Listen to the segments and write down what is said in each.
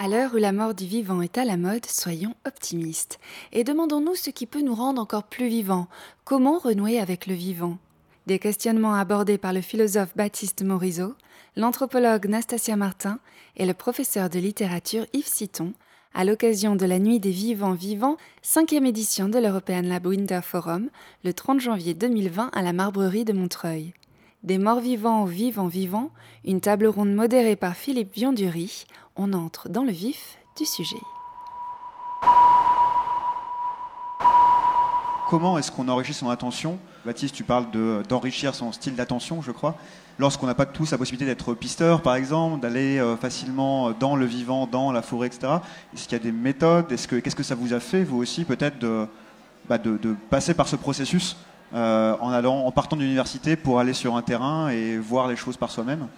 À l'heure où la mort du vivant est à la mode, soyons optimistes et demandons-nous ce qui peut nous rendre encore plus vivants. Comment renouer avec le vivant? Des questionnements abordés par le philosophe Baptiste Morisot, l'anthropologue Nastasia Martin et le professeur de littérature Yves Citon à l'occasion de la Nuit des Vivants Vivants, cinquième édition de l'European Lab Winter Forum, le 30 janvier 2020 à la Marbrerie de Montreuil. Des morts vivants aux vivants vivants, une table ronde modérée par Philippe Viondury, on entre dans le vif du sujet. Comment est-ce qu'on enrichit son attention? Baptiste, tu parles d'enrichir son style d'attention, je crois. Lorsqu'on n'a pas tous la possibilité d'être pisteur, par exemple, d'aller euh, facilement dans le vivant, dans la forêt, etc. Est-ce qu'il y a des méthodes? Qu'est-ce que ça vous a fait, vous aussi, peut-être, de, bah, de, passer par ce processus? Euh, en, allant, en partant de l'université pour aller sur un terrain et voir les choses par soi-même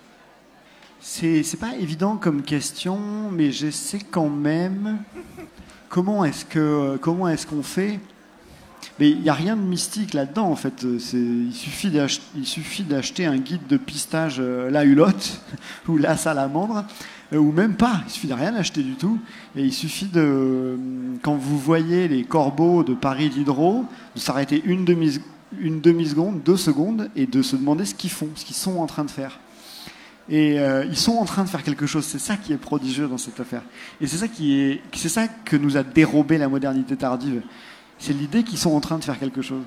c'est, pas évident comme question, mais je sais quand même comment est-ce qu'on fait. Mais il n'y a rien de mystique là-dedans en fait. il suffit d'acheter, un guide de pistage euh, la hulotte ou la salamandre euh, ou même pas. Il suffit de rien acheter du tout. Et il suffit de quand vous voyez les corbeaux de Paris Diderot, de s'arrêter une demi une demi seconde, deux secondes et de se demander ce qu'ils font, ce qu'ils sont en train de faire. Et euh, ils sont en train de faire quelque chose. C'est ça qui est prodigieux dans cette affaire. Et c'est ça qui est, c'est ça que nous a dérobé la modernité tardive. C'est l'idée qu'ils sont en train de faire quelque chose.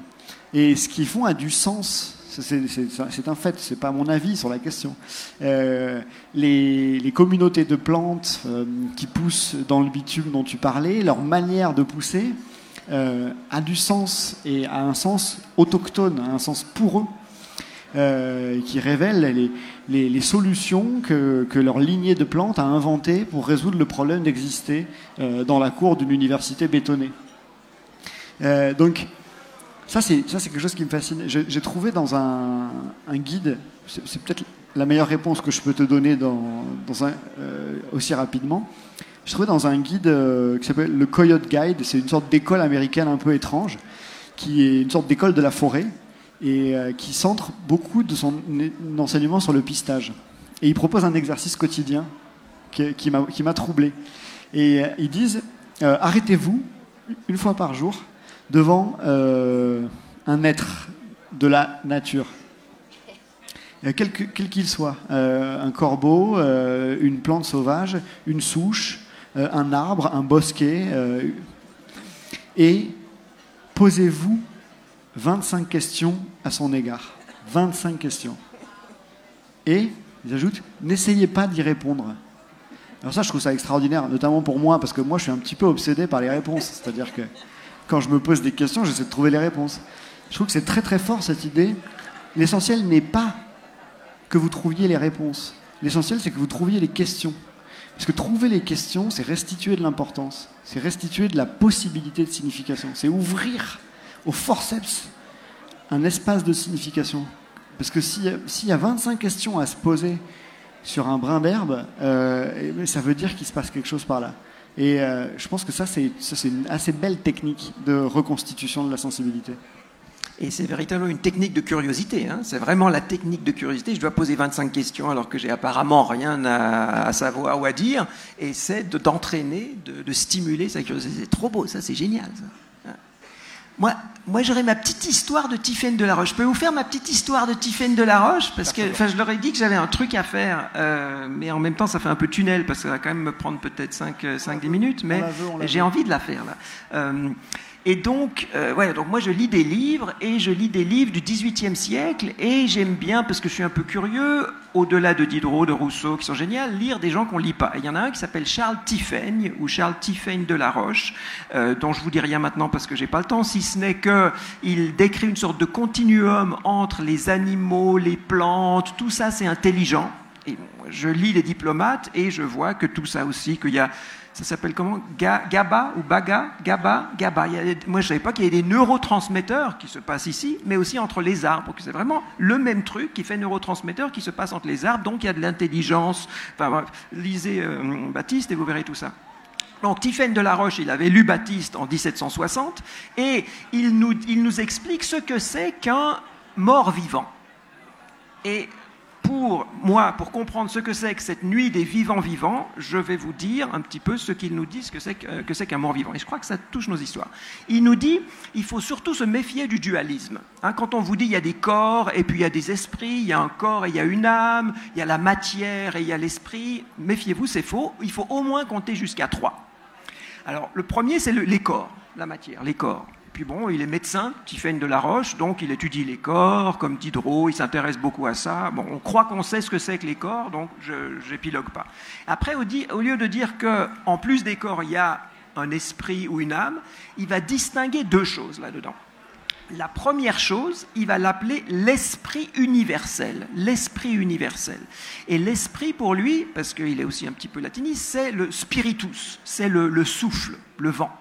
Et ce qu'ils font a du sens. C'est un fait, c'est pas mon avis sur la question. Euh, les, les, communautés de plantes euh, qui poussent dans le bitume dont tu parlais, leur manière de pousser euh, a du sens et a un sens autochtone, un sens pour eux. Euh, qui révèlent les, solutions que, leur lignée de plantes a inventées pour résoudre le problème d'exister euh, dans la cour d'une université bétonnée. Donc, ça c'est, ça, c'est quelque chose qui me fascine. J'ai, trouvé dans un, guide, c'est, peut-être la meilleure réponse que je peux te donner dans, aussi rapidement. Je trouvais dans un guide euh, qui s'appelle le Coyote Guide, c'est une sorte d'école américaine un peu étrange, qui est une sorte d'école de la forêt, et euh, qui centre beaucoup de son enseignement sur le pistage. Et il propose un exercice quotidien qui, m'a troublé. Et euh, ils disent arrêtez-vous une fois par jour devant un être de la nature, quel qu'il soit, un corbeau, une plante sauvage, une souche, un arbre, un bosquet, et posez-vous 25 questions à son égard. 25 questions. Et, ils ajoutent, n'essayez pas d'y répondre. Alors ça, je trouve ça extraordinaire, notamment pour moi, parce que moi, je suis un petit peu obsédé par les réponses. C'est-à-dire que quand je me pose des questions, j'essaie de trouver les réponses. Je trouve que c'est très très fort cette idée. L'essentiel n'est pas que vous trouviez les réponses. L'essentiel, c'est que vous trouviez les questions. Parce que trouver les questions, c'est restituer de l'importance. C'est restituer de la possibilité de signification. C'est ouvrir au forceps un espace de signification. Parce que s'il y a 25 questions à se poser sur un brin d'herbe, euh, ça veut dire qu'il se passe quelque chose par là. Et euh, je pense que ça, c'est une assez belle technique de reconstitution de la sensibilité. Et c'est véritablement une technique de curiosité. Hein. C'est vraiment la technique de curiosité. Je dois poser 25 questions alors que j'ai apparemment rien à, savoir ou à dire. Et c'est d'entraîner, de, de, stimuler sa curiosité. C'est trop beau, ça, c'est génial. Ça. Moi, moi j'aurais ma petite histoire de Tiffaine de la Roche. Je peux vous faire ma petite histoire de Tiffaine de la Roche? Parce que je leur ai dit que j'avais un truc à faire, euh, mais en même temps, ça fait un peu tunnel, parce que ça va quand même me prendre peut-être 5-10 minutes, mais j'ai envie de la faire. Là. Euh, et donc, euh, donc moi je lis des livres et je lis des livres du XVIIIe siècle et j'aime bien, parce que je suis un peu curieux, au-delà de Diderot, de Rousseau, qui sont géniaux, lire des gens qu'on lit pas. Il y en a un qui s'appelle Charles Tiffaigne ou Charles Tiffaigne de la Roche, euh, dont je vous dis rien maintenant parce que j'ai pas le temps, si ce n'est que il décrit une sorte de continuum entre les animaux, les plantes, tout ça c'est intelligent. Et je lis les diplomates et je vois que tout ça aussi, qu'il y a ça s'appelle comment? GABA ou BAGA? GABA GABA. moi, je ne savais pas qu'il y avait des neurotransmetteurs qui se passent ici, mais aussi entre les arbres. C'est vraiment le même truc qui fait neurotransmetteur qui se passe entre les arbres. Donc, il y a de l'intelligence. Enfin, lisez euh, Baptiste et vous verrez tout ça. Donc, Tiphaine de la Roche, il avait lu Baptiste en 1760 et il nous, il nous explique ce que c'est qu'un mort vivant. Et pour moi, pour comprendre ce que c'est que cette nuit des vivants vivants, je vais vous dire un petit peu ce qu'ils nous disent que c'est qu'un mort vivant. Et je crois que ça touche nos histoires. Il nous dit, il faut surtout se méfier du dualisme. Hein, quand on vous dit il y a des corps et puis il y a des esprits, il y a un corps et il y a une âme, il y a la matière et il y a l'esprit, méfiez-vous, c'est faux. Il faut au moins compter jusqu'à trois. Alors le premier, c'est les corps, la matière, les corps. Puis bon, il est médecin, Tiffaine de la Roche, donc il étudie les corps, comme Diderot, il s'intéresse beaucoup à ça. Bon, on croit qu'on sait ce que c'est que les corps, donc je n'épilogue pas. Après, au, lieu de dire qu'en plus des corps, il y a un esprit ou une âme, il va distinguer deux choses là-dedans. La première chose, il va l'appeler l'esprit universel. L'esprit universel. Et l'esprit, pour lui, parce qu'il est aussi un petit peu latiniste, c'est le spiritus, c'est le, souffle, le vent.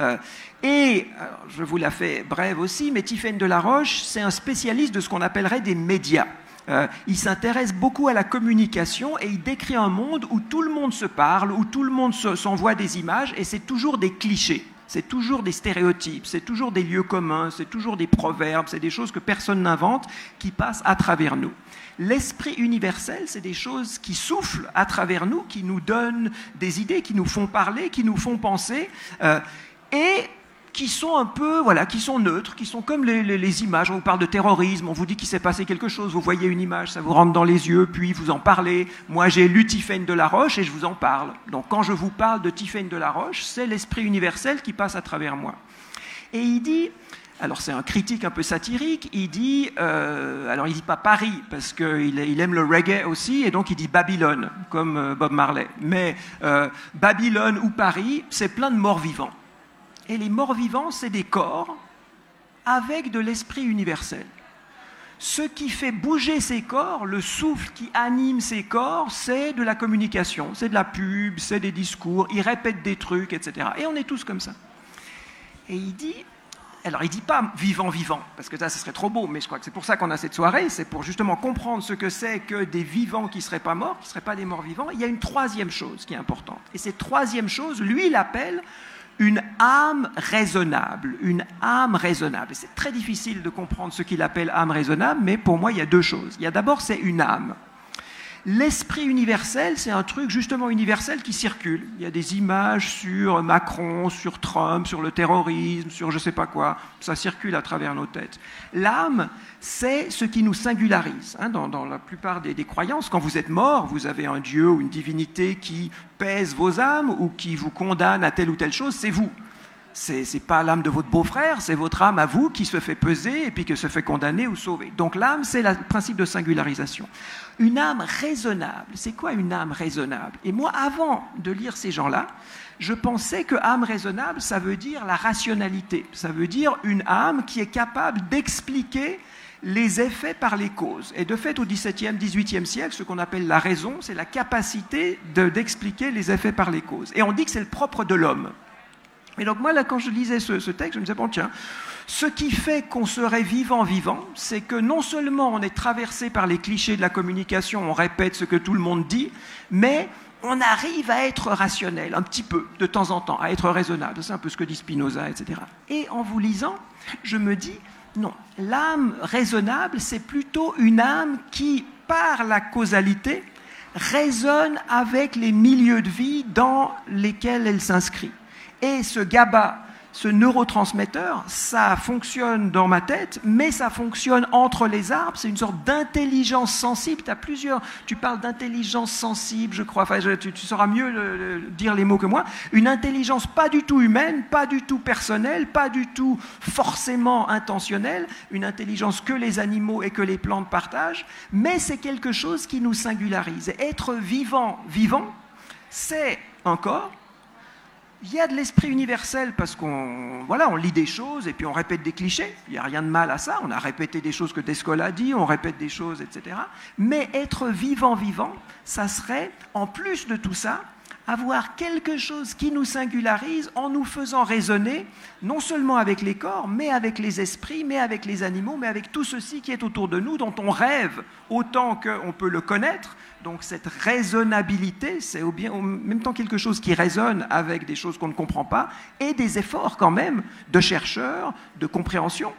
Euh, et, je vous la fais brève aussi, mais Tiphaine de la Roche, c'est un spécialiste de ce qu'on appellerait des médias. Euh, il s'intéresse beaucoup à la communication et il décrit un monde où tout le monde se parle, où tout le monde s'envoie des images et c'est toujours des clichés. C'est toujours des stéréotypes, c'est toujours des lieux communs, c'est toujours des proverbes, c'est des choses que personne n'invente qui passent à travers nous. L'esprit universel, c'est des choses qui soufflent à travers nous, qui nous donnent des idées, qui nous font parler, qui nous font penser. Euh, et qui sont un peu, voilà, qui sont neutres, qui sont comme les, images. On vous parle de terrorisme, on vous dit qu'il s'est passé quelque chose, vous voyez une image, ça vous rentre dans les yeux, puis vous en parlez. Moi, j'ai lu Tiphaine de la Roche et je vous en parle. Donc, quand je vous parle de Tiphaine de la Roche, c'est l'esprit universel qui passe à travers moi. Et il dit, alors c'est un critique un peu satirique, il dit, euh, alors il dit pas Paris, parce qu'il il aime le reggae aussi, et donc il dit Babylone, comme euh, Bob Marley. Mais euh, Babylone ou Paris, c'est plein de morts vivants. Et les morts vivants, c'est des corps avec de l'esprit universel. Ce qui fait bouger ces corps, le souffle qui anime ces corps, c'est de la communication, c'est de la pub, c'est des discours, ils répètent des trucs, etc. Et on est tous comme ça. Et il dit, alors il dit pas vivant, vivant, parce que ça, ce serait trop beau, mais je crois que c'est pour ça qu'on a cette soirée, c'est pour justement comprendre ce que c'est que des vivants qui ne seraient pas morts, qui ne seraient pas des morts vivants. Il y a une troisième chose qui est importante. Et cette troisième chose, lui, il l'appelle une âme raisonnable, une âme raisonnable. C'est très difficile de comprendre ce qu'il appelle âme raisonnable, mais pour moi, il y a deux choses. Il y a d'abord, c'est une âme. L'esprit universel, c'est un truc justement universel qui circule. Il y a des images sur Macron, sur Trump, sur le terrorisme, sur je ne sais pas quoi. Ça circule à travers nos têtes. L'âme, c'est ce qui nous singularise. Hein, dans, la plupart des, des, croyances, quand vous êtes mort, vous avez un dieu ou une divinité qui pèse vos âmes ou qui vous condamne à telle ou telle chose, c'est vous. C'est n'est pas l'âme de votre beau-frère, c'est votre âme à vous qui se fait peser et puis qui se fait condamner ou sauver. Donc l'âme, c'est le principe de singularisation. Une âme raisonnable, c'est quoi une âme raisonnable? Et moi, avant de lire ces gens-là, je pensais que âme raisonnable, ça veut dire la rationalité. Ça veut dire une âme qui est capable d'expliquer les effets par les causes. Et de fait, au XVIIe, XVIIIe siècle, ce qu'on appelle la raison, c'est la capacité d'expliquer les effets par les causes. Et on dit que c'est le propre de l'homme. Et donc moi, là, quand je lisais ce, texte, je me disais, bon, tiens, ce qui fait qu'on serait vivant, vivant, c'est que non seulement on est traversé par les clichés de la communication, on répète ce que tout le monde dit, mais on arrive à être rationnel, un petit peu, de temps en temps, à être raisonnable. C'est un peu ce que dit Spinoza, etc. Et en vous lisant, je me dis, non, l'âme raisonnable, c'est plutôt une âme qui, par la causalité, résonne avec les milieux de vie dans lesquels elle s'inscrit. Et ce GABA, ce neurotransmetteur, ça fonctionne dans ma tête, mais ça fonctionne entre les arbres. C'est une sorte d'intelligence sensible. Tu as plusieurs. Tu parles d'intelligence sensible, je crois. Tu, sauras mieux dire les mots que moi. Une intelligence pas du tout humaine, pas du tout personnelle, pas du tout forcément intentionnelle. Une intelligence que les animaux et que les plantes partagent. Mais c'est quelque chose qui nous singularise. Être vivant, vivant, c'est encore il y a de l'esprit universel parce qu'on voilà, on lit des choses et puis on répète des clichés. Il n'y a rien de mal à ça. On a répété des choses que Descola a dit, on répète des choses, etc. Mais être vivant, vivant, ça serait, en plus de tout ça, avoir quelque chose qui nous singularise en nous faisant raisonner, non seulement avec les corps, mais avec les esprits, mais avec les animaux, mais avec tout ceci qui est autour de nous, dont on rêve autant qu'on peut le connaître, donc cette raisonnabilité, c'est au, même temps quelque chose qui résonne avec des choses qu'on ne comprend pas, et des efforts quand même de chercheurs, de compréhension.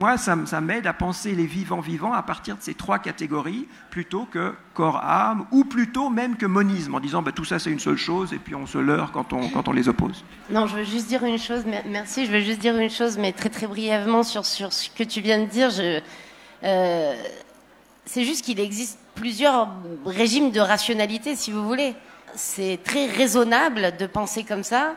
Moi, ça, m'aide à penser les vivants vivants à partir de ces trois catégories, plutôt que corps-âme, ou plutôt même que monisme, en disant bah, tout ça c'est une seule chose, et puis on se leurre quand on, quand on les oppose. Non, je veux juste dire une chose, merci, je veux juste dire une chose, mais très très brièvement sur, sur ce que tu viens de dire. Euh, c'est juste qu'il existe plusieurs régimes de rationalité, si vous voulez. C'est très raisonnable de penser comme ça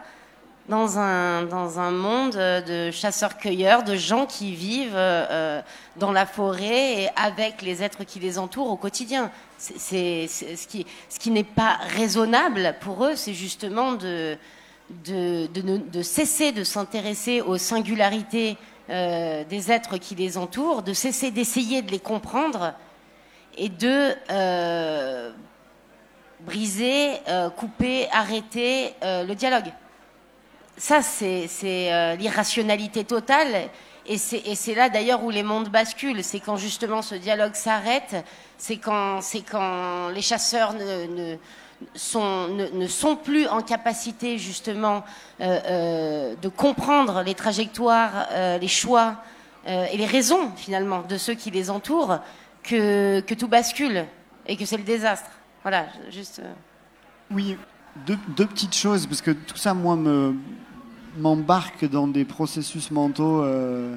dans un, dans un monde de chasseurs-cueilleurs, de gens qui vivent euh, dans la forêt et avec les êtres qui les entourent au quotidien. Ce qui, ce qui n'est pas raisonnable pour eux, c'est justement de, de, de, cesser de s'intéresser aux singularités euh, des êtres qui les entourent, de cesser d'essayer de les comprendre et de euh, briser, couper, arrêter le dialogue ça, c'est euh, l'irrationalité totale. Et c'est là d'ailleurs où les mondes basculent. C'est quand justement ce dialogue s'arrête. C'est quand, les chasseurs ne, sont, plus en capacité justement euh, euh, de comprendre les trajectoires, les choix et les raisons finalement de ceux qui les entourent que, que tout bascule et que c'est le désastre. Voilà, juste. Oui, deux, deux, petites choses, parce que tout ça, moi, me, m'embarque dans des processus mentaux euh,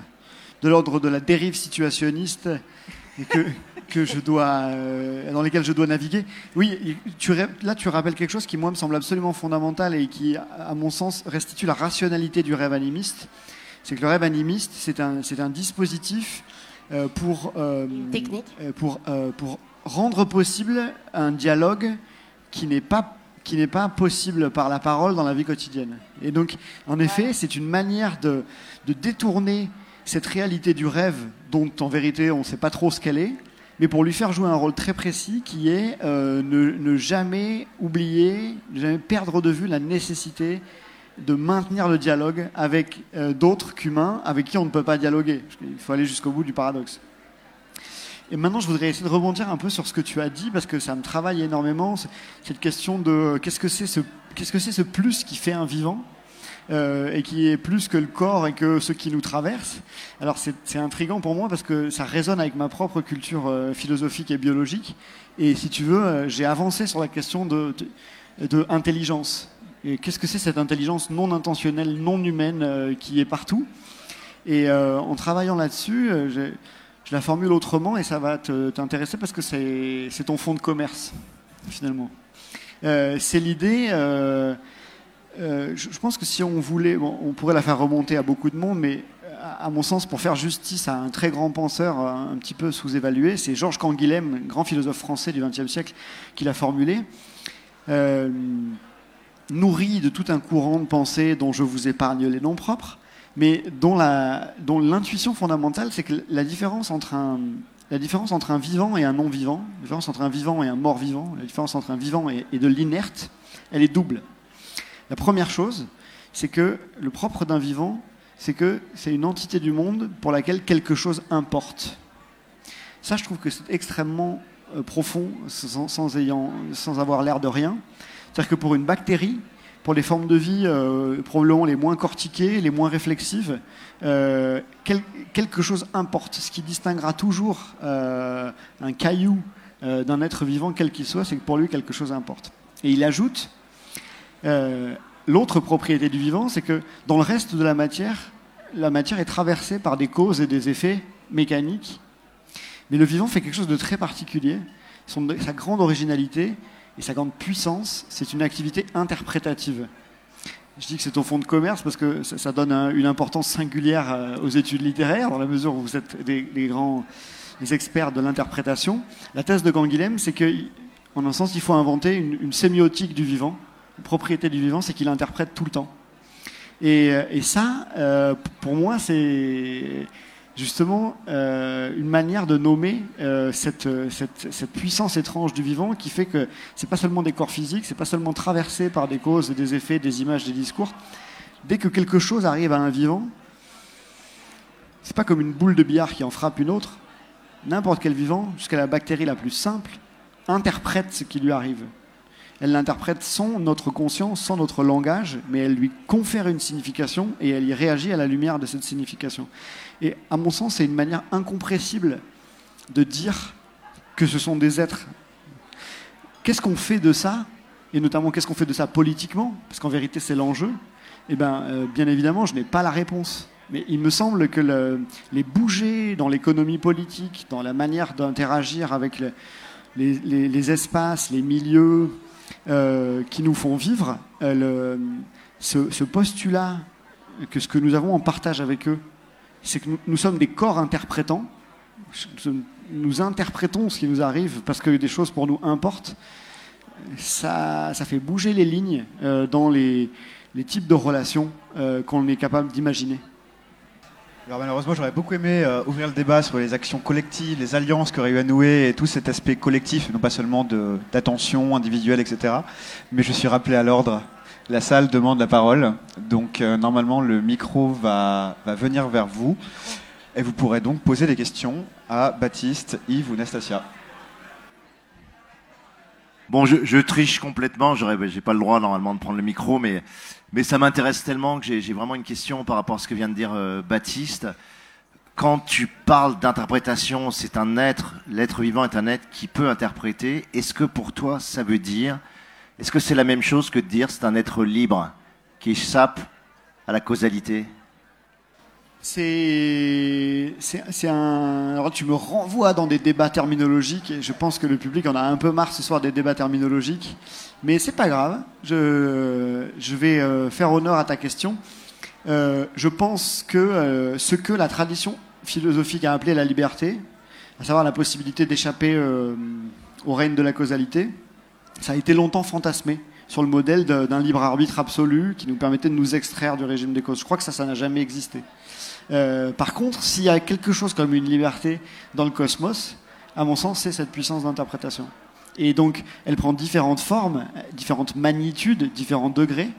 de l'ordre de la dérive situationniste et que, que je dois, euh, dans lesquels je dois naviguer. Oui, tu, là tu rappelles quelque chose qui moi me semble absolument fondamental et qui, à mon sens, restitue la rationalité du rêve animiste. C'est que le rêve animiste, c'est un, c'est un dispositif euh, pour, technique pour, pour rendre possible un dialogue qui n'est pas qui n'est pas possible par la parole dans la vie quotidienne. Et donc, en effet, c'est une manière de, détourner cette réalité du rêve, dont en vérité on ne sait pas trop ce qu'elle est, mais pour lui faire jouer un rôle très précis qui est euh, ne, jamais oublier, ne jamais perdre de vue la nécessité de maintenir le dialogue avec euh, d'autres qu'humains avec qui on ne peut pas dialoguer. Il faut aller jusqu'au bout du paradoxe. Et maintenant, je voudrais essayer de rebondir un peu sur ce que tu as dit, parce que ça me travaille énormément, cette question de qu'est-ce que c'est ce, qu'est-ce que c'est ce plus qui fait un vivant euh, et qui est plus que le corps et que ce qui nous traverse. Alors c'est, c'est intriguant pour moi parce que ça résonne avec ma propre culture euh, philosophique et biologique. Et si tu veux, euh, j'ai avancé sur la question de, de, intelligence. Qu'est-ce que c'est cette intelligence non intentionnelle, non humaine qui est partout? Et en travaillant là-dessus, j'ai je la formule autrement et ça va t'intéresser parce que c'est ton fonds de commerce, finalement. Euh, c'est l'idée. Euh, euh, je, pense que si on voulait, on pourrait la faire remonter à beaucoup de monde, mais à, mon sens, pour faire justice à un très grand penseur, un, petit peu sous-évalué, c'est Georges Canguilhem, grand philosophe français du XXe siècle, qui l'a formulé. Nourri de tout un courant de pensée dont je vous épargne les noms propres, mais dont l'intuition fondamentale, c'est que la différence entre un, la différence entre un vivant et un non-vivant, la différence entre un vivant et un mort-vivant, la différence entre un vivant et, de l'inerte, elle est double. La première chose, c'est que le propre d'un vivant, c'est que c'est une entité du monde pour laquelle quelque chose importe. Ça, je trouve que c'est extrêmement euh, profond, sans, avoir l'air de rien. C'est-à-dire que pour une bactérie, pour les formes de vie euh, probablement les moins cortiquées, les moins réflexives, euh, quelque chose importe. Ce qui distinguera toujours euh, un caillou d'un être vivant, quel qu'il soit, c'est que pour lui, quelque chose importe. Et il ajoute, l'autre propriété du vivant, c'est que dans le reste de la matière, la matière est traversée par des causes et des effets mécaniques. Mais le vivant fait quelque chose de très particulier. Son, sa grande originalité, et sa grande puissance, c'est une activité interprétative. Je dis que c'est au fond de commerce parce que ça, donne une importance singulière euh, aux études littéraires, dans la mesure où vous êtes des, grands experts de l'interprétation. La thèse de Ganguilhem, c'est qu'en un sens, il faut inventer une, sémiotique du vivant. Une propriété du vivant, c'est qu'il interprète tout le temps. Et, euh, ça, euh, pour moi, c'est justement euh, une manière de nommer euh, cette, puissance étrange du vivant qui fait que c'est pas seulement des corps physiques, c'est pas seulement traversé par des causes, des effets, des images, des discours. Dès que quelque chose arrive à un vivant, c'est pas comme une boule de billard qui en frappe une autre. N'importe quel vivant, jusqu'à la bactérie la plus simple, interprète ce qui lui arrive. Elle l'interprète sans notre conscience, sans notre langage, mais elle lui confère une signification et elle y réagit à la lumière de cette signification. Et à mon sens, c'est une manière incompressible de dire que ce sont des êtres. Qu'est-ce qu'on fait de ça Et notamment, qu'est-ce qu'on fait de ça politiquement Parce qu'en vérité, c'est l'enjeu. Eh bien, euh, bien évidemment, je n'ai pas la réponse. Mais il me semble que les bouger dans l'économie politique, dans la manière d'interagir avec les, espaces, les milieux euh, qui nous font vivre, euh, ce, postulat que ce que nous avons en partage avec eux, c'est que nous, sommes des corps interprétants. Nous interprétons ce qui nous arrive parce que des choses pour nous importent. Ça, fait bouger les lignes euh, dans les, types de relations qu'on est capable d'imaginer. Alors malheureusement, j'aurais beaucoup aimé euh, ouvrir le débat sur les actions collectives, les alliances qu'aurait eu à nouer et tout cet aspect collectif, non pas seulement d'attention individuelle, etc. Mais je suis rappelé à l'ordre. La salle demande la parole, donc euh, normalement le micro va, va venir vers vous et vous pourrez donc poser des questions à Baptiste, Yves ou Nastasia. Bon, je, triche complètement, j'ai pas le droit normalement de prendre le micro, mais mais ça m'intéresse tellement que j'ai vraiment une question par rapport à ce que vient de dire euh, Baptiste. Quand tu parles d'interprétation, c'est un être, l'être vivant est un être qui peut interpréter. Est-ce que pour toi, ça veut dire, est-ce que c'est la même chose que de dire c'est un être libre qui échappe à la causalité? C'est un. Alors tu me renvoies dans des débats terminologiques et je pense que le public en a un peu marre ce soir des débats terminologiques, mais c'est pas grave. Je, je vais euh, faire honneur à ta question. Euh, je pense que euh, ce que la tradition philosophique a appelé la liberté, à savoir la possibilité d'échapper au règne de la causalité, ça a été longtemps fantasmé sur le modèle d'un libre arbitre absolu qui nous permettait de nous extraire du régime des causes. Je crois que ça, ça n'a jamais existé. Euh, par contre, s'il y a quelque chose comme une liberté dans le cosmos, à mon sens, c'est cette puissance d'interprétation. Et donc, elle prend différentes formes, différentes magnitudes, différents degrés.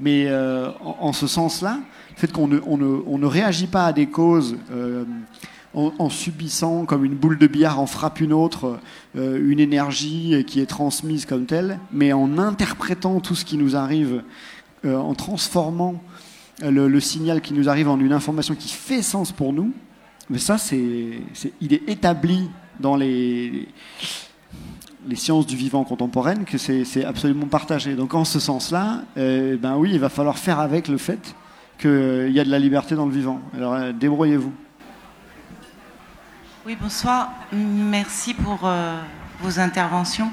Mais euh, en, ce sens-là, le fait qu'on ne, réagit pas à des causes euh, en, subissant, comme une boule de billard en frappe une autre, une énergie qui est transmise comme telle, mais en interprétant tout ce qui nous arrive, en transformant le, signal qui nous arrive en une information qui fait sens pour nous, mais ça, c'est, il est établi dans les, sciences du vivant contemporaines que c'est, absolument partagé. Donc en ce sens-là, euh, ben oui, il va falloir faire avec le fait qu'il y a de la liberté dans le vivant. Alors euh, débrouillez-vous. Oui, bonsoir. Merci pour euh, vos interventions.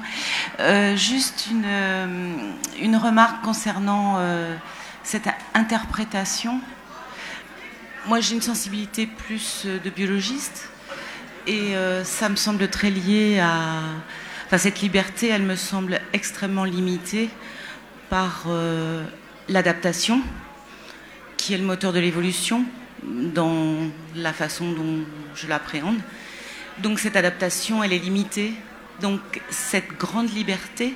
juste une, remarque concernant cette interprétation. Moi, j'ai une sensibilité plus euh, de biologiste et euh, ça me semble très lié à. Enfin, cette liberté, elle me semble extrêmement limitée par euh, l'adaptation, qui est le moteur de l'évolution dans la façon dont je l'appréhende. Donc, cette adaptation, elle est limitée. Donc, cette grande liberté,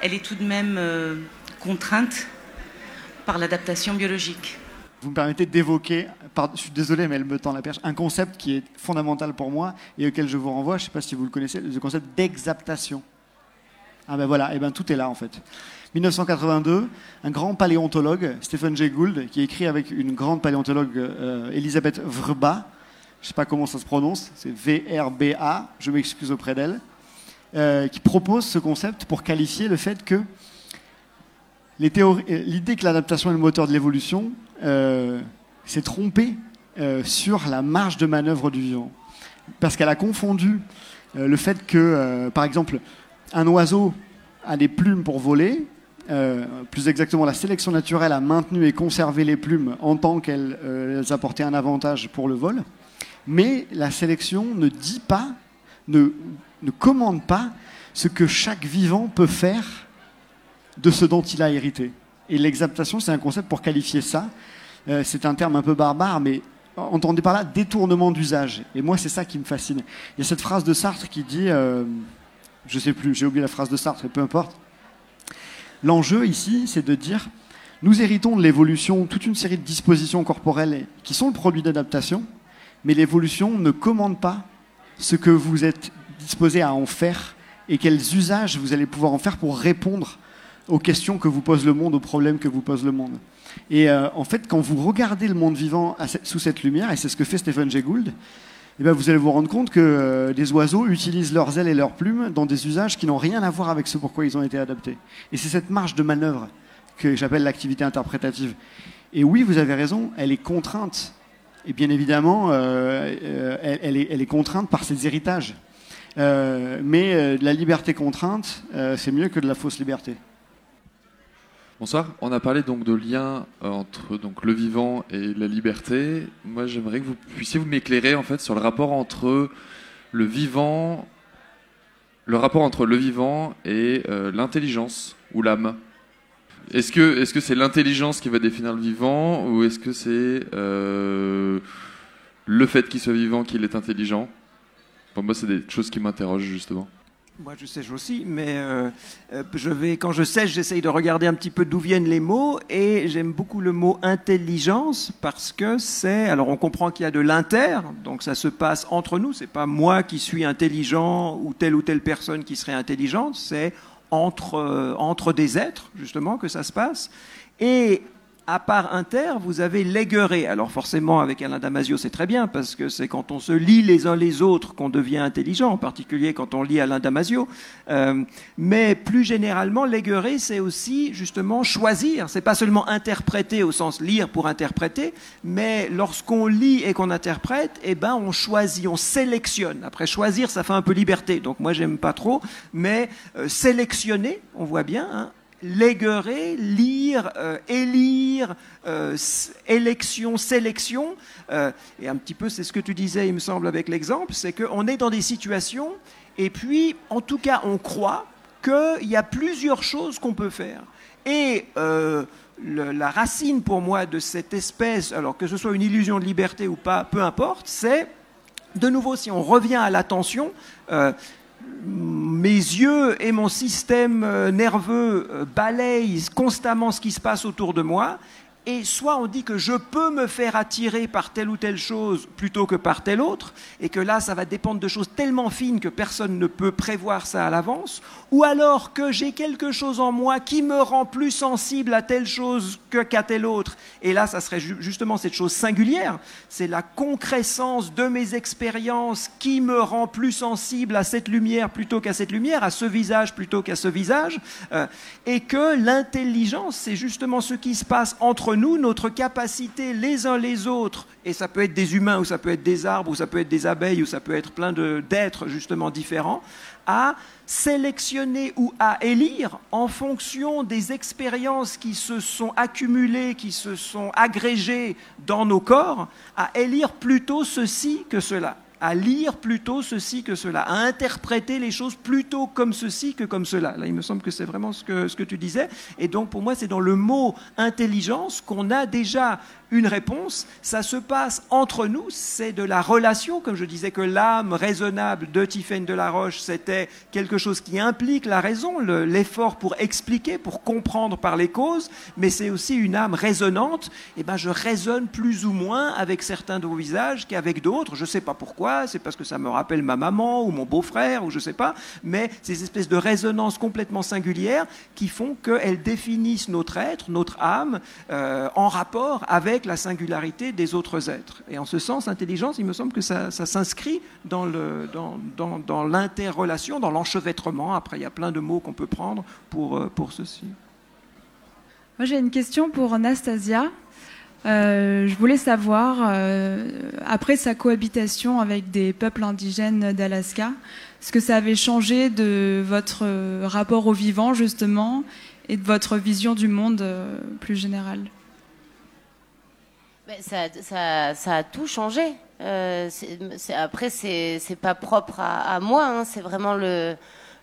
elle est tout de même contrainte par l'adaptation biologique. Vous me permettez d'évoquer, je suis désolé, mais elle me tend la perche, un concept qui est fondamental pour moi et auquel je vous renvoie, je ne sais pas si vous le connaissez, le concept d'exaptation. Ah ben voilà, et eh ben tout est là en fait. 1982, un grand paléontologue, Stephen Jay Gould, qui écrit avec une grande paléontologue, euh, Elisabeth Vrba, je ne sais pas comment ça se prononce, c'est V-R-B-A, je m'excuse auprès d'elle, euh, qui propose ce concept pour qualifier le fait que l'idée que l'adaptation est le moteur de l'évolution euh, s'est trompée euh, sur la marge de manœuvre du vivant. Parce qu'elle a confondu le fait que, par exemple, un oiseau a des plumes pour voler, plus exactement, la sélection naturelle a maintenu et conservé les plumes en tant qu'elles apportaient un avantage pour le vol. Mais la sélection ne dit pas, ne, ne commande pas ce que chaque vivant peut faire de ce dont il a hérité. Et l'exaptation, c'est un concept pour qualifier ça. Euh, c'est un terme un peu barbare, mais entendez par là détournement d'usage. Et moi, c'est ça qui me fascine. Il y a cette phrase de Sartre qui dit, euh, je sais plus, j'ai oublié la phrase de Sartre, peu importe. L'enjeu ici, c'est de dire, nous héritons de l'évolution toute une série de dispositions corporelles qui sont le produit d'adaptation, mais l'évolution ne commande pas ce que vous êtes disposé à en faire et quels usages vous allez pouvoir en faire pour répondre aux questions que vous pose le monde, aux problèmes que vous pose le monde. Et euh, en fait, quand vous regardez le monde vivant sous cette lumière, et c'est ce que fait Stephen Jay Gould, eh bien, vous allez vous rendre compte que euh, des oiseaux utilisent leurs ailes et leurs plumes dans des usages qui n'ont rien à voir avec ce pourquoi ils ont été adaptés. Et c'est cette marge de manœuvre que j'appelle l'activité interprétative. Et oui, vous avez raison, elle est contrainte. Et bien évidemment, euh, elle, est, contrainte par ses héritages. mais la liberté contrainte, c'est mieux que de la fausse liberté. Bonsoir. On a parlé donc de lien euh, entre le vivant et la liberté. Moi, j'aimerais que vous puissiez vous m'éclairer en fait sur le rapport entre le vivant, entre le vivant et euh, l'intelligence ou l'âme. Est-ce que est-ce que c'est l'intelligence qui va définir le vivant ou est-ce que c'est euh, le fait qu'il soit vivant qu'il est intelligent? Pour moi, c'est des choses qui m'interrogent justement. Moi, je sèche aussi, mais euh, euh, quand je sèche, j'essaye de regarder un petit peu d'où viennent les mots, et j'aime beaucoup le mot intelligence parce que c'est. Alors, on comprend qu'il y a de l'inter, donc ça se passe entre nous. C'est pas moi qui suis intelligent ou telle ou telle personne qui serait intelligente. C'est entre euh, entre des êtres justement que ça se passe. Et à part inter, vous avez l'égueré. Alors forcément, avec Alain Damasio, c'est très bien, parce que c'est quand on se lit les uns les autres qu'on devient intelligent, en particulier quand on lit Alain Damasio. Euh, mais plus généralement, l'égueré, c'est aussi justement choisir. C'est pas seulement interpréter au sens lire pour interpréter, mais lorsqu'on lit et qu'on interprète, eh ben on choisit, on sélectionne. Après choisir, ça fait un peu liberté, donc moi j'aime pas trop, mais euh, sélectionner, on voit bien, hein, léguer, lire, euh, élire, euh, élection, sélection. Euh, et un petit peu, c'est ce que tu disais, il me semble, avec l'exemple, c'est qu'on est dans des situations, et puis, en tout cas, on croit qu'il y a plusieurs choses qu'on peut faire. Et la racine pour moi de cette espèce, alors que ce soit une illusion de liberté ou pas, peu importe, c'est, de nouveau, si on revient à l'attention, mes yeux et mon système euh, nerveux euh, balayent constamment ce qui se passe autour de moi, et soit on dit que je peux me faire attirer par telle ou telle chose plutôt que par telle autre, et que là, ça va dépendre de choses tellement fines que personne ne peut prévoir ça à l'avance, ou alors que j'ai quelque chose en moi qui me rend plus sensible à telle chose que qu'à telle autre, et là, ça serait justement cette chose singulière, c'est la concrescence de mes expériences qui me rend plus sensible à cette lumière plutôt qu'à cette lumière, à ce visage plutôt qu'à ce visage, euh, et que l'intelligence, c'est justement ce qui se passe entre nous, notre capacité les uns les autres, et ça peut être des humains, ou ça peut être des arbres, ou ça peut être des abeilles, ou ça peut être plein d'êtres justement différents, à sélectionner ou à élire en fonction des expériences qui se sont accumulées, qui se sont agrégées dans nos corps, à élire plutôt ceci que cela à lire plutôt ceci que cela, à interpréter les choses plutôt comme ceci que comme cela. Là, il me semble que c'est vraiment ce que, ce que tu disais. Et donc, pour moi, c'est dans le mot intelligence qu'on a déjà une réponse. Ça se passe entre nous, c'est de la relation, comme je disais que l'âme raisonnable de Tiffaine de la Roche, c'était quelque chose qui implique la raison, l'effort pour expliquer, pour comprendre par les causes, mais c'est aussi une âme raisonnante. Et eh ben, je raisonne plus ou moins avec certains de vos visages qu'avec d'autres. Je ne sais pas pourquoi, c'est parce que ça me rappelle ma maman ou mon beau-frère ou je ne sais pas, mais ces espèces de résonances complètement singulières qui font qu'elles définissent notre être, notre âme, euh, en rapport avec la singularité des autres êtres. Et en ce sens, intelligence, il me semble que ça, s'inscrit dans, l'interrelation, dans, l'enchevêtrement. Après, il y a plein de mots qu'on peut prendre pour, euh, pour ceci. Moi, j'ai une question pour Anastasia. Euh, je voulais savoir, euh, après sa cohabitation avec des peuples indigènes d'Alaska, ce que ça avait changé de votre rapport au vivant, justement, et de votre vision du monde plus générale? Ça, ça, a tout changé. Euh, après, c'est pas propre à, moi, hein. c'est vraiment le,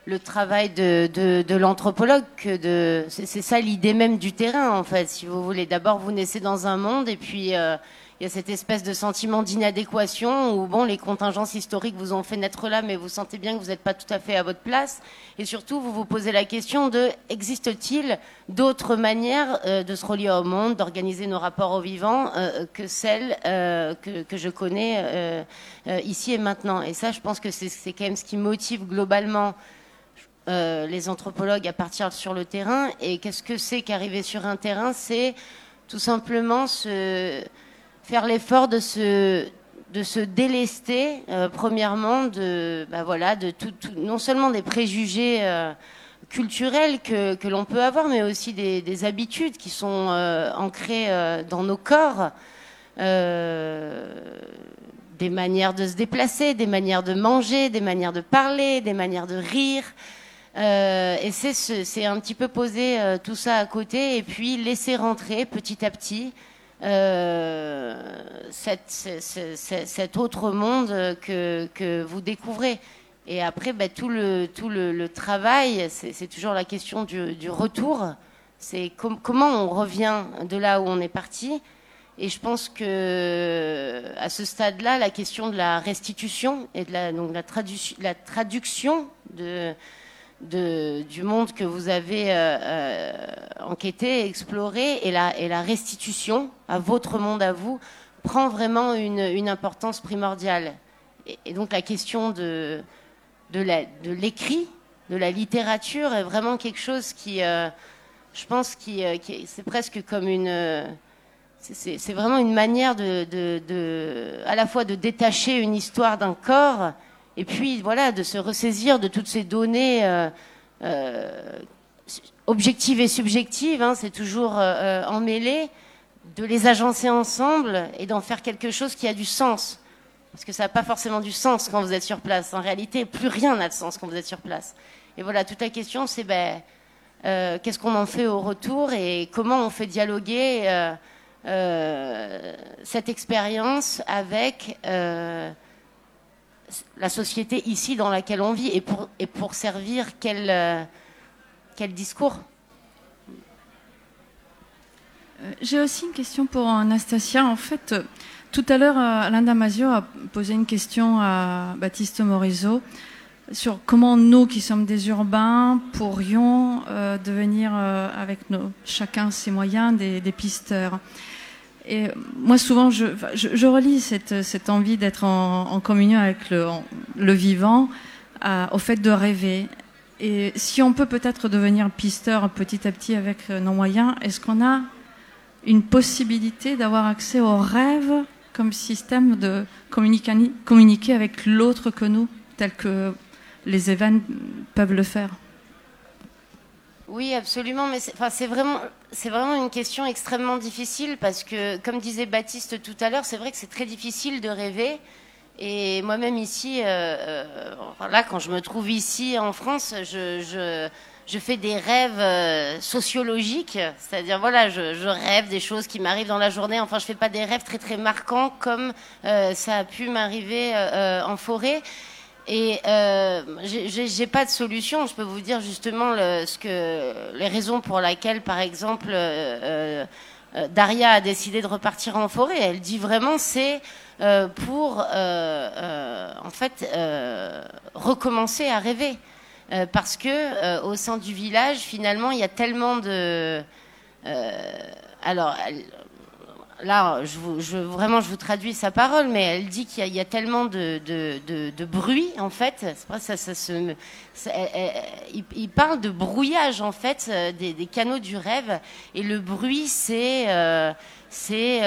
le travail de, de, l'anthropologue. C'est ça l'idée même du terrain, en fait, si vous voulez. D'abord, vous naissez dans un monde, et puis euh, il y a cette espèce de sentiment d'inadéquation où bon, les contingences historiques vous ont fait naître là, mais vous sentez bien que vous n'êtes pas tout à fait à votre place. Et surtout, vous vous posez la question de existe-t-il d'autres manières euh, de se relier au monde, d'organiser nos rapports au vivant euh, que celles euh, que, je connais ici et maintenant? Et ça, je pense que c'est quand même ce qui motive globalement les anthropologues à partir sur le terrain. Et qu'est-ce que c'est qu'arriver sur un terrain? C'est tout simplement se faire l'effort de se délester premièrement de bah non seulement des préjugés culturels que, l'on peut avoir, mais aussi des, des habitudes qui sont euh, ancrées euh, dans nos corps, euh, des manières de se déplacer, des manières de manger, des manières de parler, des manières de rire. et c'est un petit peu poser tout ça à côté et puis laisser rentrer petit à petit cette, cet autre monde que, que vous découvrez. Et après, bah, tout, le, tout le, travail, c'est toujours la question du, retour. C'est comment on revient de là où on est parti. Et je pense que à ce stade-là, la question de la restitution et de la, donc la, la traduction de, du monde que vous avez euh, euh, enquêté, exploré, et la, restitution à votre monde à vous prend vraiment une, importance primordiale. et donc la question de, l'écrit, de, la littérature est vraiment quelque chose qui, euh, je pense, qui, c'est presque comme une, c'est vraiment une manière de, à la fois de détacher une histoire d'un corps et puis voilà de se ressaisir de toutes ces données objectives et subjectives. Hein, c'est toujours emmêlé, de les agencer ensemble et d'en faire quelque chose qui a du sens. Parce que ça n'a pas forcément du sens quand vous êtes sur place. En réalité, plus rien n'a de sens quand vous êtes sur place. Et voilà, toute la question, c'est ben, euh, qu'est-ce qu'on en fait au retour et comment on fait dialoguer euh, euh, cette expérience avec la société ici dans laquelle on vit et pour, servir quel, quel discours J'ai aussi une question pour Anastasia. En fait, tout à l'heure, euh, Alain Damasio a posé une question à Baptiste Morisot sur comment nous, qui sommes des urbains, pourrions euh, devenir, euh, avec nos, chacun ses moyens, des, pisteurs. Et moi, souvent, je, relis cette, envie d'être en, communion avec le, vivant au fait de rêver. Et si on peut peut-être devenir pisteur petit à petit avec nos moyens, est-ce qu'on a une possibilité d'avoir accès aux rêves comme système de communiquer, avec l'autre que nous, tel que les événements peuvent le faire? Oui, absolument, mais c'est vraiment, vraiment une question extrêmement difficile parce que, comme disait Baptiste tout à l'heure, c'est vrai que c'est très difficile de rêver. Et moi-même ici, euh, euh, là, quand je me trouve ici en France, je je fais des rêves euh, sociologiques, c'est-à-dire voilà, je, rêve des choses qui m'arrivent dans la journée. Enfin, je fais pas des rêves très très marquants comme ça a pu m'arriver en forêt. Et j'ai pas de solution. Je peux vous dire justement le, ce que les raisons pour lesquelles, par exemple, Daria a décidé de repartir en forêt. Elle dit vraiment c'est pour en fait recommencer à rêver. Euh, parce que euh, au sein du village, finalement, il y a tellement de. Euh, alors, là, je, vraiment, je vous traduis sa parole, mais elle dit qu'il y, a tellement de, de, bruit, en fait. Ça, ça, se, il, parle de brouillage, en fait, des, des, canaux du rêve. Et le bruit, c'est c'est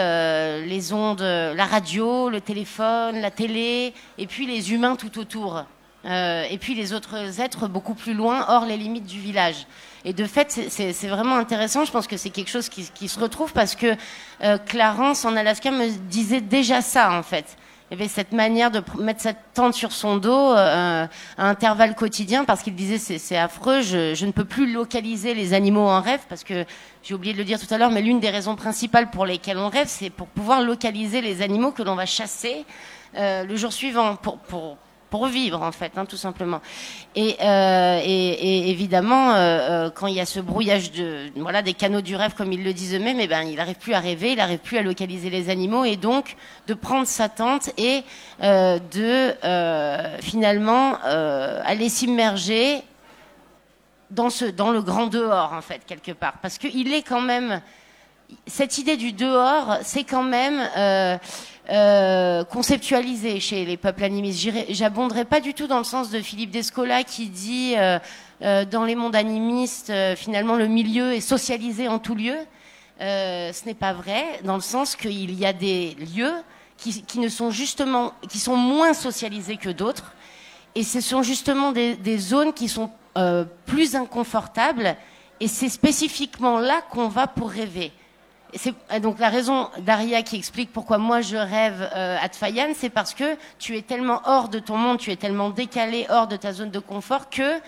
les ondes, la radio, le téléphone, la télé, et puis les humains tout autour. Euh, et puis les autres êtres beaucoup plus loin, hors les limites du village. Et de fait, c'est vraiment intéressant. Je pense que c'est quelque chose qui, se retrouve parce que euh, Clarence en Alaska me disait déjà ça en fait. Il y avait cette manière de mettre cette tente sur son dos euh, à intervalles quotidiens parce qu'il disait c'est affreux, je, je, ne peux plus localiser les animaux en rêve parce que j'ai oublié de le dire tout à l'heure, mais l'une des raisons principales pour lesquelles on rêve, c'est pour pouvoir localiser les animaux que l'on va chasser euh, le jour suivant pour, pour, pour vivre en fait, hein, tout simplement. Et, euh, et, évidemment, euh, euh, quand il y a ce brouillage de voilà des canaux du rêve, comme ils le disent eux-mêmes, eh ben il n'arrive plus à rêver, il n'arrive plus à localiser les animaux, et donc de prendre sa tente et euh, de euh, finalement euh, aller s'immerger dans ce dans le grand dehors en fait quelque part, parce qu'il est quand même cette idée du dehors, c'est quand même euh, chez les peuples animistes. J'abonderai pas du tout dans le sens de Philippe Descola qui dit euh, euh, dans les mondes animistes, finalement le milieu est socialisé en tout lieu. ce n'est pas vrai, dans le sens qu'il y a des lieux qui, qui, ne sont justement, qui sont moins socialisés que d'autres, et ce sont justement des, des zones qui sont plus inconfortables, et c'est spécifiquement là qu'on va pour rêver. C'est donc la raison d'Aria qui explique pourquoi moi je rêve euh, à Tfayan, c'est parce que tu es tellement hors de ton monde, tu es tellement décalé, hors de ta zone de confort que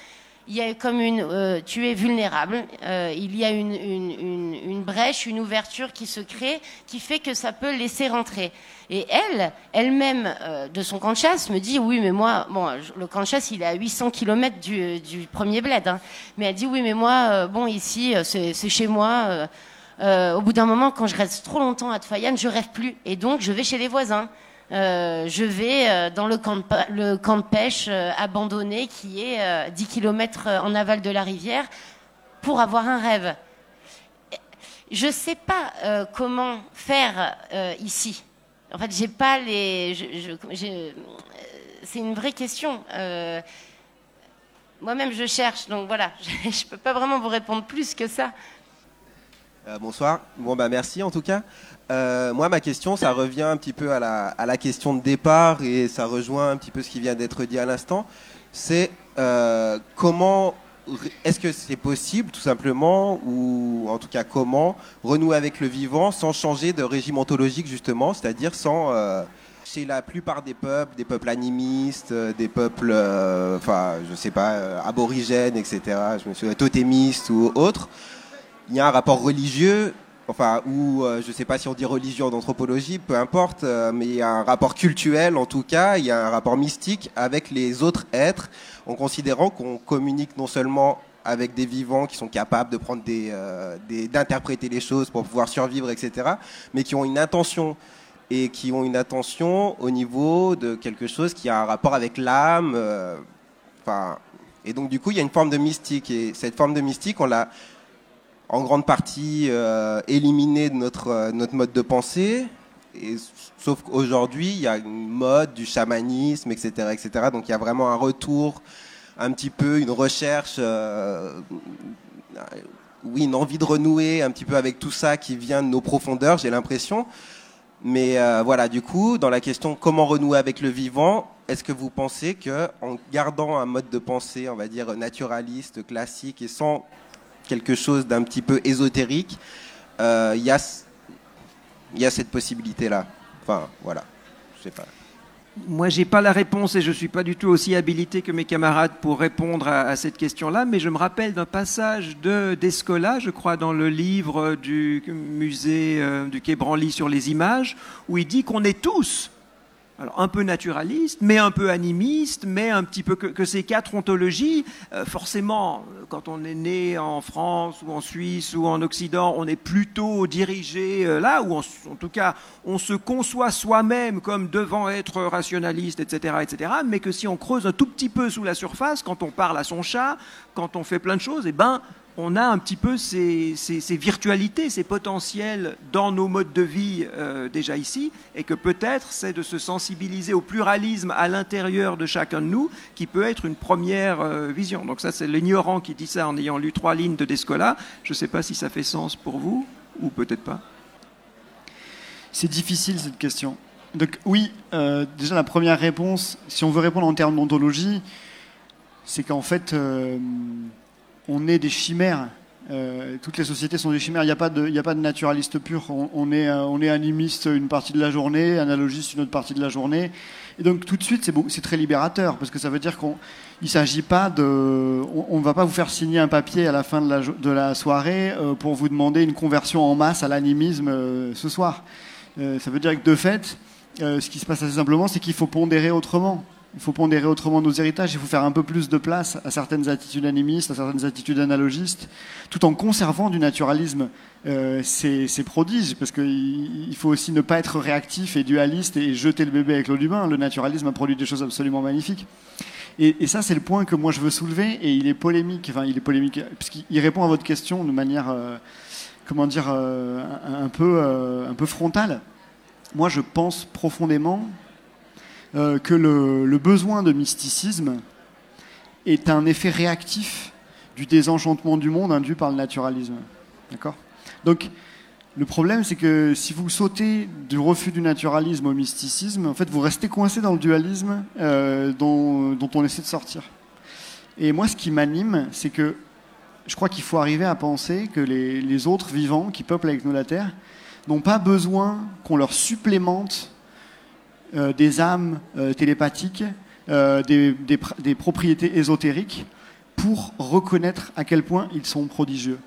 il y a comme une, euh, tu es vulnérable. Euh, il y a une, une, une, brèche, une ouverture qui se crée, qui fait que ça peut laisser rentrer. Et elle, elle-même, de son camp de chasse, me dit oui, mais moi, bon, le camp de chasse, il est à 800 km du, du premier bled, hein, mais elle dit oui, mais moi, bon, ici, c'est chez moi. Euh, au bout d'un moment, quand je reste trop longtemps à Tfayan, je rêve plus. Et donc, je vais chez les voisins. Euh, je vais euh, dans le camp de, le camp de pêche abandonné qui est 10 km en aval de la rivière pour avoir un rêve. Je ne sais pas comment faire ici. En fait, j'ai pas les. c'est une vraie question. Moi-même, je cherche, donc voilà, je ne peux pas vraiment vous répondre plus que ça. Euh, bonsoir. Bon, bah, merci en tout cas. Euh, moi, ma question, ça revient un petit peu à la, à la, question de départ et ça rejoint un petit peu ce qui vient d'être dit à l'instant. C'est euh, comment, est-ce que c'est possible tout simplement, ou en tout cas comment, renouer avec le vivant sans changer de régime ontologique justement, c'est-à-dire sans chez la plupart des peuples, des peuples animistes, des peuples, enfin, je sais pas, aborigènes, etc., je me souviens, totémistes ou autres, il y a un rapport religieux, enfin, ou euh, je ne sais pas si on dit religion d'anthropologie, peu importe, euh, mais il y a un rapport cultuel en tout cas, il y a un rapport mystique avec les autres êtres, en considérant qu'on communique non seulement avec des vivants qui sont capables de prendre euh, des, d'interpréter les choses pour pouvoir survivre, etc., mais qui ont une intention et qui ont une attention au niveau de quelque chose qui a un rapport avec l'âme. enfin, et donc du coup, il y a une forme de mystique et cette forme de mystique, on l'a en grande partie euh, éliminé de notre, euh, notre mode de pensée. Et, sauf qu'aujourd'hui, il y a une mode du chamanisme, etc., etc. Donc il y a vraiment un retour, un petit peu une recherche, euh, oui, une envie de renouer un petit peu avec tout ça qui vient de nos profondeurs, j'ai l'impression. Mais voilà, du coup, dans la question comment renouer avec le vivant, est-ce que vous pensez que en gardant un mode de pensée, on va dire naturaliste, classique, et sans quelque chose d'un petit peu ésotérique, euh, il y, a, cette possibilité-là. Enfin, voilà, je sais pas. Moi, j'ai pas la réponse et je suis pas du tout aussi habilité que mes camarades pour répondre à, cette question-là, mais je me rappelle d'un passage de d'Escola, je crois, dans le livre du musée euh, du Quai Branly sur les images, où il dit qu'on est tous alors un peu naturaliste, mais un peu animiste, mais un petit peu que, ces quatre ontologies, euh, forcément, quand on est né en France ou en Suisse ou en Occident, on est plutôt dirigé euh, là, ou en, tout cas, on se conçoit soi-même comme devant être rationaliste, etc., etc., mais que si on creuse un tout petit peu sous la surface, quand on parle à son chat, quand on fait plein de choses, eh ben, on a un petit peu ces, virtualités, ces potentiels dans nos modes de vie euh, déjà ici, et que peut-être c'est de se sensibiliser au pluralisme à l'intérieur de chacun de nous qui peut être une première euh, vision. Donc ça, c'est l'ignorant qui dit ça en ayant lu trois lignes de Descola. Je ne sais pas si ça fait sens pour vous, ou peut-être pas. C'est difficile cette question. Donc oui, euh, déjà la première réponse, si on veut répondre en termes d'ontologie, c'est qu'en fait on est des chimères. Euh, toutes les sociétés sont des chimères. Il n'y a, pas de, pas de naturaliste pur. On, est, euh, on est animiste une partie de la journée, analogiste une autre partie de la journée. Et donc tout de suite, c'est très libérateur parce que ça veut dire qu'on s'agit pas de, on ne va pas vous faire signer un papier à la fin de la, de la soirée euh, pour vous demander une conversion en masse à l'animisme ce soir. ça veut dire que de fait, ce qui se passe assez simplement, c'est qu'il faut pondérer autrement il faut pondérer autrement nos héritages, il faut faire un peu plus de place à certaines attitudes animistes, à certaines attitudes analogistes, tout en conservant du naturalisme euh, ces, prodiges, parce qu'il faut aussi ne pas être réactif et dualiste et jeter le bébé avec l'eau du bain. Le naturalisme a produit des choses absolument magnifiques. Et, ça, c'est le point que moi je veux soulever, et il est polémique, enfin il est polémique, puisqu'il répond à votre question de manière, euh, comment dire, euh, un, peu, un peu frontale. moi je pense profondément euh, que le, besoin de mysticisme est un effet réactif du désenchantement du monde induit par le naturalisme. D'accord? Donc, le problème, c'est que si vous sautez du refus du naturalisme au mysticisme, en fait, vous restez coincé dans le dualisme euh, dont, on essaie de sortir. Et moi, ce qui m'anime, c'est que je crois qu'il faut arriver à penser que les, autres vivants qui peuplent avec nous la Terre n'ont pas besoin qu'on leur supplémente des âmes euh, télépathiques, euh, des, propriétés ésotériques pour reconnaître à quel point ils sont prodigieux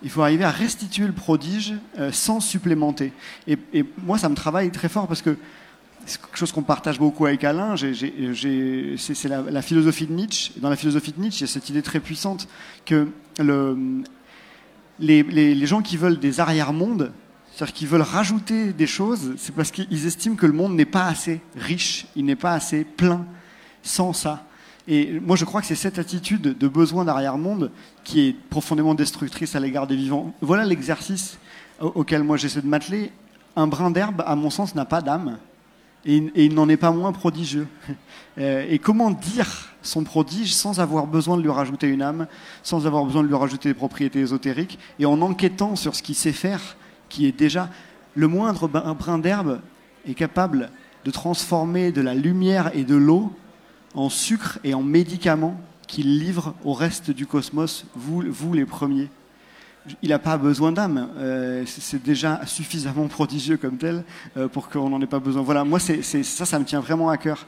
il faut arriver à restituer le prodige euh, sans supplémenter. Et, moi, ça me travaille très fort parce que c'est quelque chose qu'on partage beaucoup avec Alain. C'est la, la, philosophie de Nietzsche. Et dans la philosophie de Nietzsche, il y a cette idée très puissante que le, les, les, les, gens qui veulent des arrière-mondes, c'est-à-dire qu'ils veulent rajouter des choses, c'est parce qu'ils estiment que le monde n'est pas assez riche, il n'est pas assez plein sans ça. Et moi, je crois que c'est cette attitude de besoin d'arrière-monde qui est profondément destructrice à l'égard des vivants. Voilà l'exercice auquel moi j'essaie de m'atteler. Un brin d'herbe, à mon sens, n'a pas d'âme. Et, il n'en est pas moins prodigieux. Et comment dire son prodige sans avoir besoin de lui rajouter une âme, sans avoir besoin de lui rajouter des propriétés ésotériques, et en enquêtant sur ce qu'il sait faire, qui est déjà le moindre brin d'herbe est capable de transformer de la lumière et de l'eau en sucre et en médicaments qu'il livre au reste du cosmos, vous, vous les premiers. Il n'a pas besoin d'âme, euh, c'est déjà suffisamment prodigieux comme tel euh, pour qu'on n'en ait pas besoin. Voilà, moi, ça, ça me tient vraiment à cœur.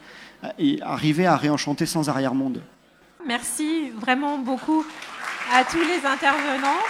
Et arriver à réenchanter sans arrière-monde. Merci vraiment beaucoup à tous les intervenants.